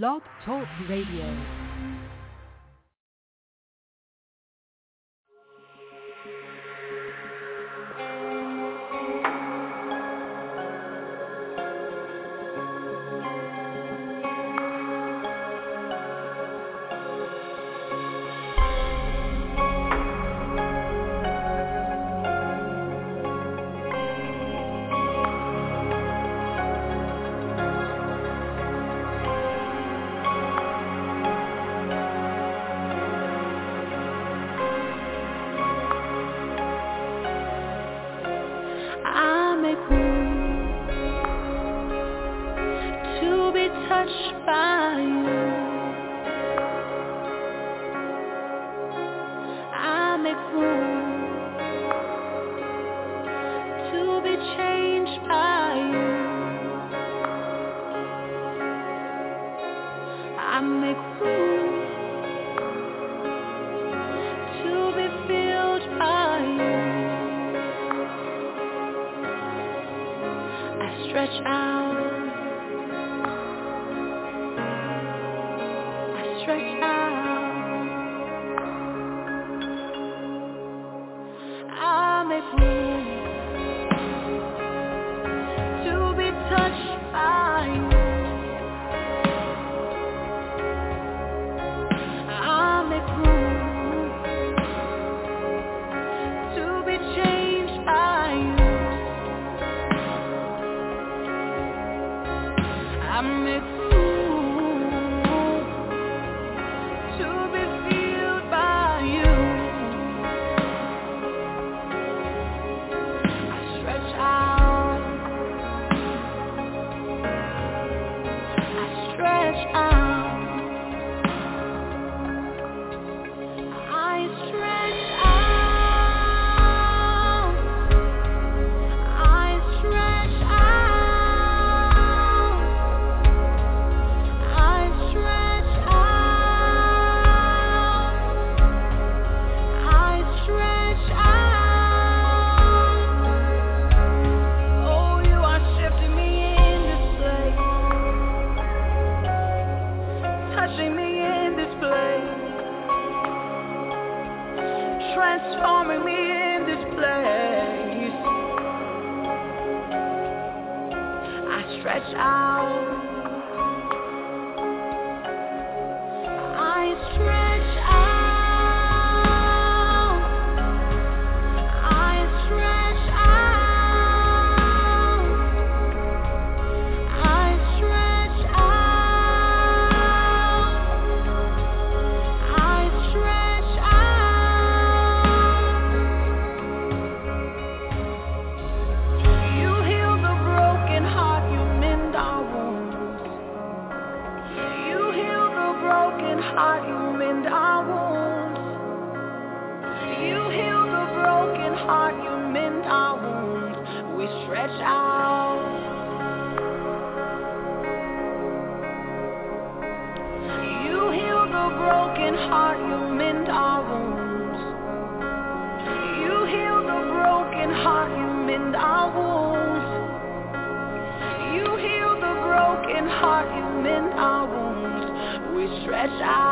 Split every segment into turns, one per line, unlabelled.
Blog Talk Radio.
much. Stretch out. we stretch out. You heal the broken heart, you mend our wounds. You heal the broken heart, you mend our wounds. You heal the broken heart, you mend our wounds. We stretch out.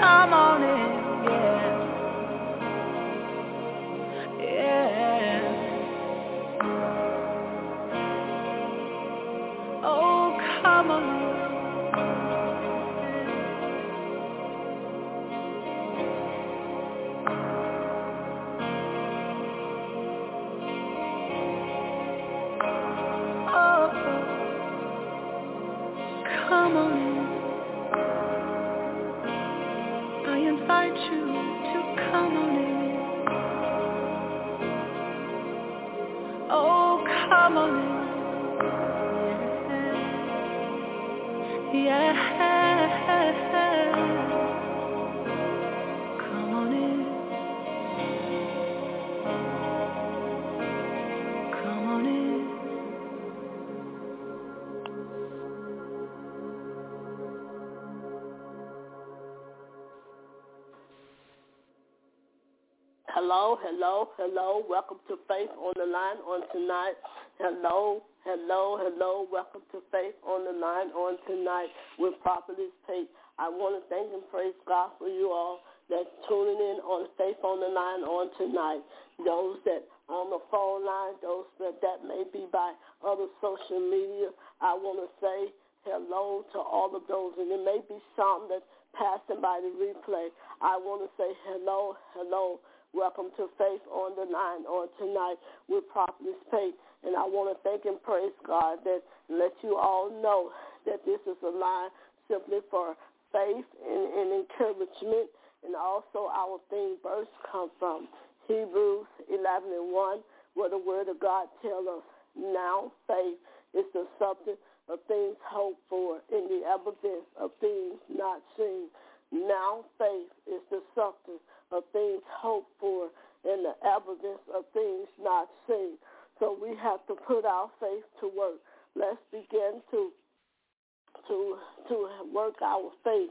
come
Hello, hello, hello. Welcome to Faith on the Line on tonight. Hello, hello, hello. Welcome to Faith on the Line on tonight with Prophetess Pate. I want to thank and praise God for you all that's tuning in on Faith on the Line on tonight. Those that on the phone line, those that, that may be by other social media, I want to say hello to all of those. And it may be some that's passing by the replay. I want to say hello, hello. Welcome to Faith on the Line on tonight with Prophetess Faith. And I want to thank and praise God that let you all know that this is a line simply for faith and, and encouragement. And also our theme verse come from Hebrews 11 and 1, where the word of God tells us now faith is the substance of things hoped for and the evidence of things not seen. Now faith is the substance of things hoped for and the evidence of things not seen. So we have to put our faith to work. Let's begin to to to work our faith.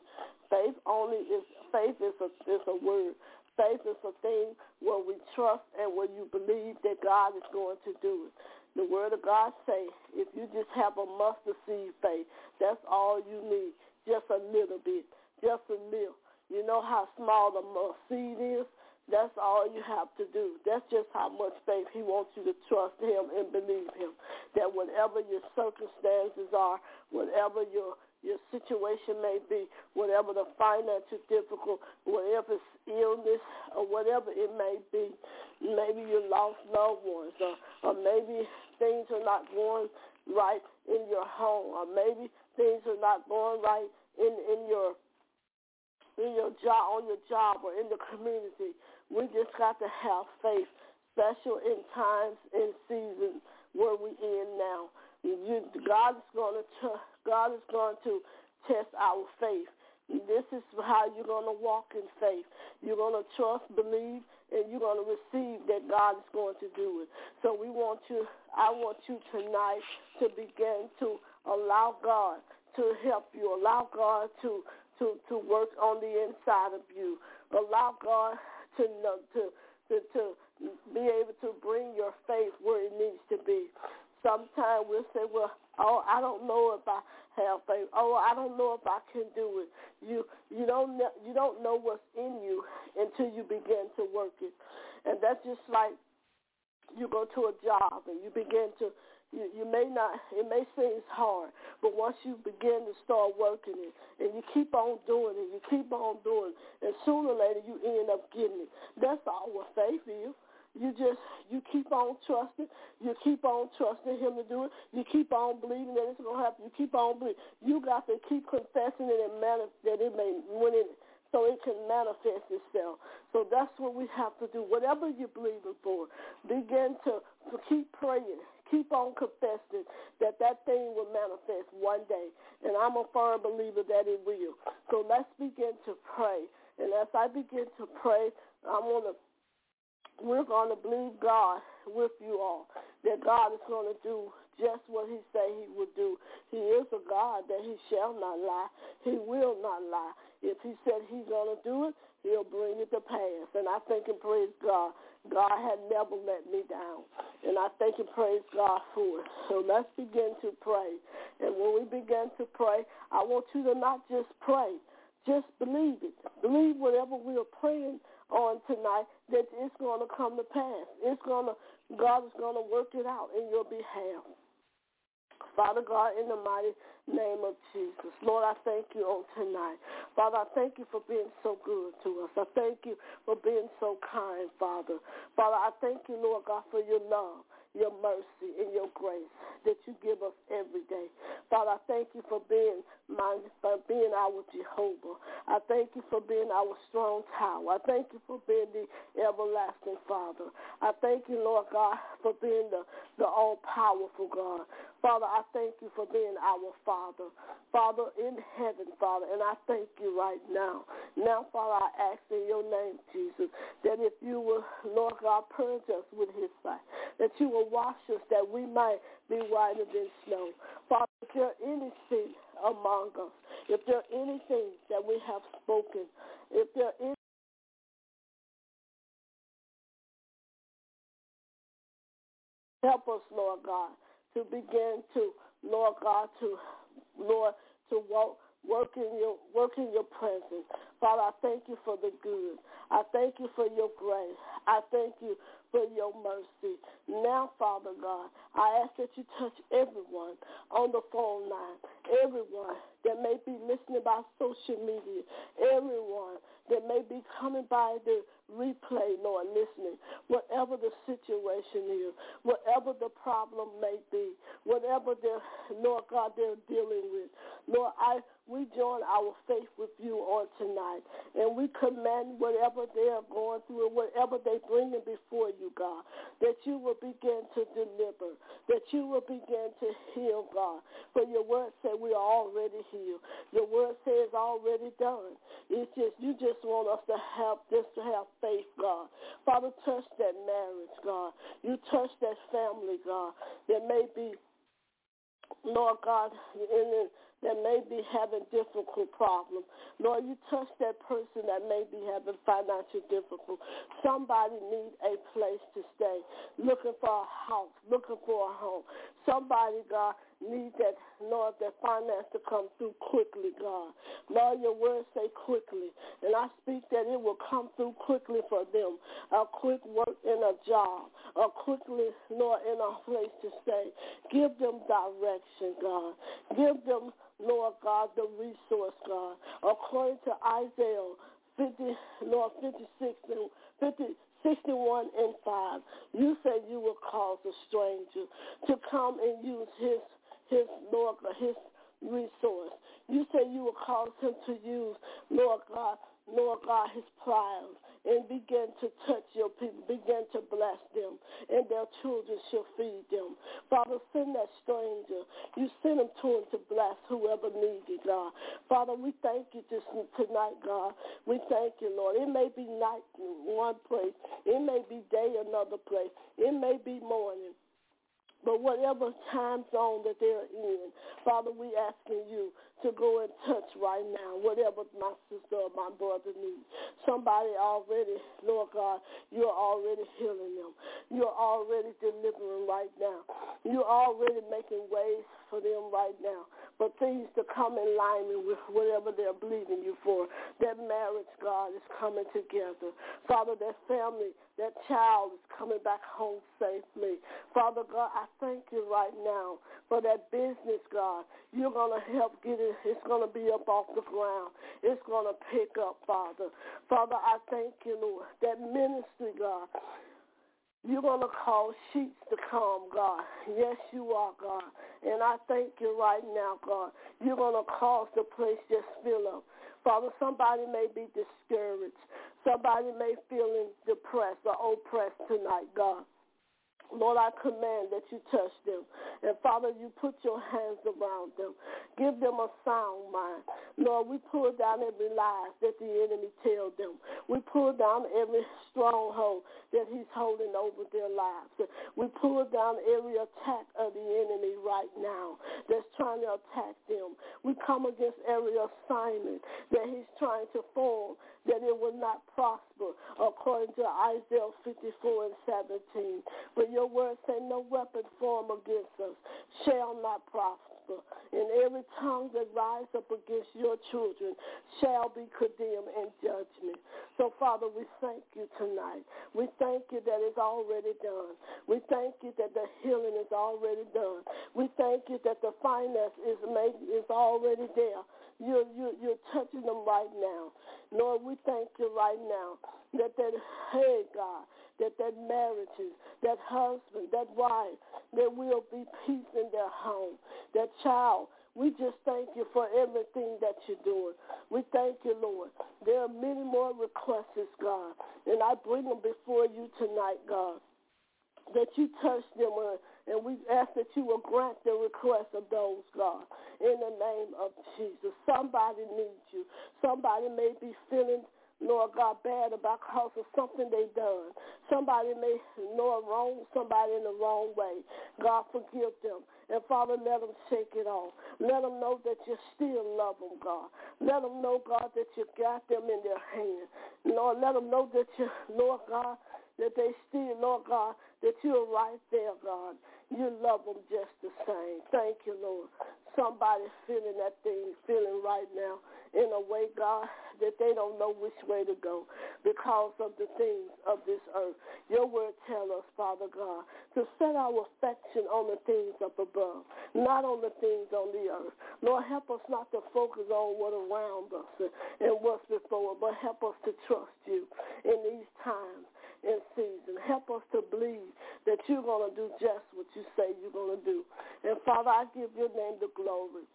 Faith only is faith is a is a word. Faith is a thing where we trust and where you believe that God is going to do it. The word of God say, if you just have a mustard seed faith, that's all you need. Just a little bit. Just a meal. You know how small the seed is? That's all you have to do. That's just how much faith he wants you to trust him and believe him. That whatever your circumstances are, whatever your your situation may be, whatever the financial difficult, whatever it's illness or whatever it may be, maybe you lost loved ones, or, or maybe things are not going right in your home, or maybe things are not going right in in your in your job, on your job, or in the community. We just got to have faith, special in times and seasons where we in now. You, God is going to God is going to test our faith. This is how you're going to walk in faith. You're going to trust, believe, and you're going to receive that God is going to do it. So we want you, I want you tonight to begin to allow God to help you, allow God to to to work on the inside of you, allow God to know, to to to be able to bring your faith where it needs to be. Sometimes we'll say, well, oh, I don't know if I have faith. Oh, I don't know if I can do it. You you don't know, you don't know what's in you until you begin to work it, and that's just like you go to a job and you begin to you, you may not it may seem hard but once you begin to start working it and you keep on doing it you keep on doing it and sooner or later you end up getting it that's all what faith is you just you keep on trusting you keep on trusting him to do it you keep on believing that it's to happen you keep on believing you got to keep confessing it and manif- that it may when it so it can manifest itself. So that's what we have to do. Whatever you're believing for, begin to, to keep praying. Keep on confessing that that thing will manifest one day. And I'm a firm believer that it will. So let's begin to pray. And as I begin to pray, I'm going to we're going to believe God with you all, that God is going to do just what he said he would do. He is a God that he shall not lie. He will not lie. If he said he's going to do it, he'll bring it to pass. And I thank and praise God. God had never let me down. And I thank and praise God for it. So let's begin to pray. And when we begin to pray, I want you to not just pray. Just believe it. Believe whatever we are praying on tonight that it's going to come to pass. It's going to, God is going to work it out in your behalf. Father God, in the mighty name of Jesus. Lord, I thank you on tonight. Father, I thank you for being so good to us. I thank you for being so kind, Father. Father, I thank you, Lord God, for your love your mercy and your grace that you give us every day. Father, I thank you for being my, for being our Jehovah. I thank you for being our strong tower. I thank you for being the everlasting Father. I thank you, Lord God, for being the, the all-powerful God. Father, I thank you for being our Father. Father in heaven, Father, and I thank you right now. Now, Father, I ask in your name, Jesus, that if you will, Lord God, purge us with his sight, that you will wash us that we might be whiter than snow. Father, if there any sin among us, if there anything that we have spoken, if there is help us, Lord God, to begin to, Lord God, to Lord, to walk work in your work in your presence. Father, I thank you for the good. I thank you for your grace. I thank you for your mercy. Now, Father God, I ask that you touch everyone on the phone line, everyone that may be listening by social media, everyone that may be coming by the replay, Lord, listening, whatever the situation is, whatever the problem may be, whatever they're, Lord God, they're dealing with. Lord, I we join our faith with you on tonight, and we commend whatever they are going through and whatever they bring in before you, God, that you will begin to deliver, that you will begin to heal, God. For your word said we are already healed. Your word says already done. It's just you just want us to have just to have faith, God. Father, touch that marriage, God. You touch that family, God. There may be Lord God, in that may be having difficult problems. Lord, you touch that person that may be having financial difficulty. Somebody need a place to stay, looking for a house, looking for a home. Somebody, God, need that, Lord, that finance to come through quickly, God. Lord, your word say quickly. And I speak that it will come through quickly for them. A quick work in a job. A quickly, Lord, in a place to stay. Give them direction, God. Give them Lord God, the resource, God. According to Isaiah 50, Lord, 56 and 50, 61 and 5, you said you will cause a stranger to come and use his, his, Lord God, his resource. You say you will cause him to use, Lord God, Lord God, his trials and begin to touch your people, begin to bless them, and their children shall feed them. Father, send that stranger. You send him to him to bless whoever needs it, God. Father, we thank you this tonight, God. We thank you, Lord. It may be night in one place. It may be day another place. It may be morning. But whatever time zone that they're in, Father, we asking you to go and touch right now, whatever my sister or my brother needs. Somebody already, Lord God, you're already healing them. You're already delivering right now. You're already making ways for them right now. But things to come in alignment with whatever they're believing you for. That marriage, God, is coming together. Father, that family, that child is coming back home safely. Father God, I thank you right now for that business, God. You're going to help get it it's going to be up off the ground. It's going to pick up, Father. Father, I thank you, Lord, that ministry, God, you're going to call sheets to come, God. Yes, you are, God. And I thank you right now, God. You're going to cause the place just fill up. Father, somebody may be discouraged. Somebody may feel depressed or oppressed tonight, God. Lord, I command that you touch them. And Father, you put your hands around them. Give them a sound mind. Lord, we pull down every lie that the enemy tells them. We pull down every stronghold that he's holding over their lives. We pull down every attack of the enemy right now that's trying to attack them. We come against every assignment that he's trying to form that it will not prosper according to Isaiah 54 and 17. But your word say no weapon formed against us shall not prosper. And every tongue that rise up against your children shall be condemned in judgment. So, Father, we thank you tonight. We thank you that it's already done. We thank you that the healing is already done. We thank you that the finance is made is already there. You're, you're, you're touching them right now. Lord, we thank you right now that that, hey, God, that that marriages, that husband, that wife, there will be peace in their home. That child, we just thank you for everything that you're doing. We thank you, Lord. There are many more requests, God, and I bring them before you tonight, God, that you touch them uh, and we ask that you will grant the request of those, God, in the name of Jesus. Somebody needs you. Somebody may be feeling Lord God, bad about cause of something they done. Somebody may know wrong somebody in the wrong way. God, forgive them. And Father, let them shake it off. Let them know that you still love them, God. Let them know, God, that you got them in their hand. Lord, let them know that you, Lord God, that they still, Lord God, that you're right there, God. You love them just the same. Thank you, Lord. Somebody's feeling that thing, feeling right now in a way, God, that they don't know which way to go because of the things of this earth. Your word tells us, Father God, to set our affection on the things up above, not on the things on the earth. Lord, help us not to focus on what around us and what's before, but help us to trust you in these times in season. Help us to believe that you're going to do just what you say you're going to do. And Father, I give your name the glory.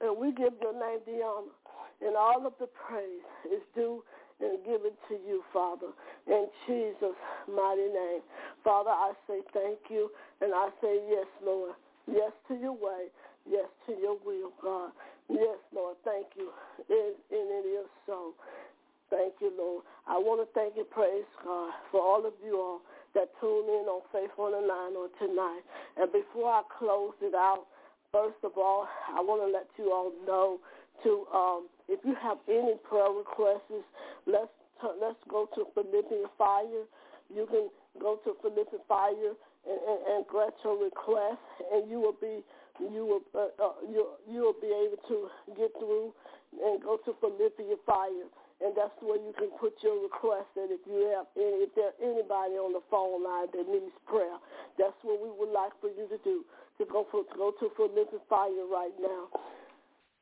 And we give your name the honor. And all of the praise is due and given to you, Father, in Jesus' mighty name. Father, I say thank you, and I say yes, Lord. Yes to your way. Yes to your will, God. Yes, Lord. Thank you. And, and it is I want to thank and praise God for all of you all that tune in on Faith on the Line on tonight. And before I close it out, first of all, I want to let you all know to um, if you have any prayer requests, let's let's go to Prolific Fire. You can go to Prolific Fire and, and, and grant your request, and you will be you will uh, uh, you you will be able to get through and go to Prolific Fire and that's where you can put your request And if you have any, if there's anybody on the phone line that needs prayer. That's what we would like for you to do, to go for to go to Prolific Fire right now.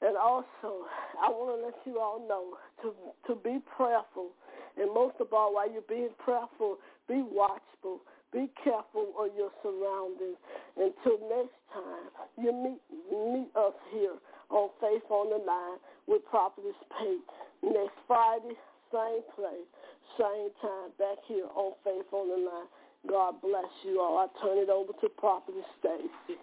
And also, I want to let you all know to to be prayerful, and most of all, while you're being prayerful, be watchful. Be careful of your surroundings. Until next time, you meet meet us here on Faith on the Line with Prophetess Pate. Next Friday, same place, same time, back here on Faith on the Line. God bless you all. I turn it over to Prophetess Stacy.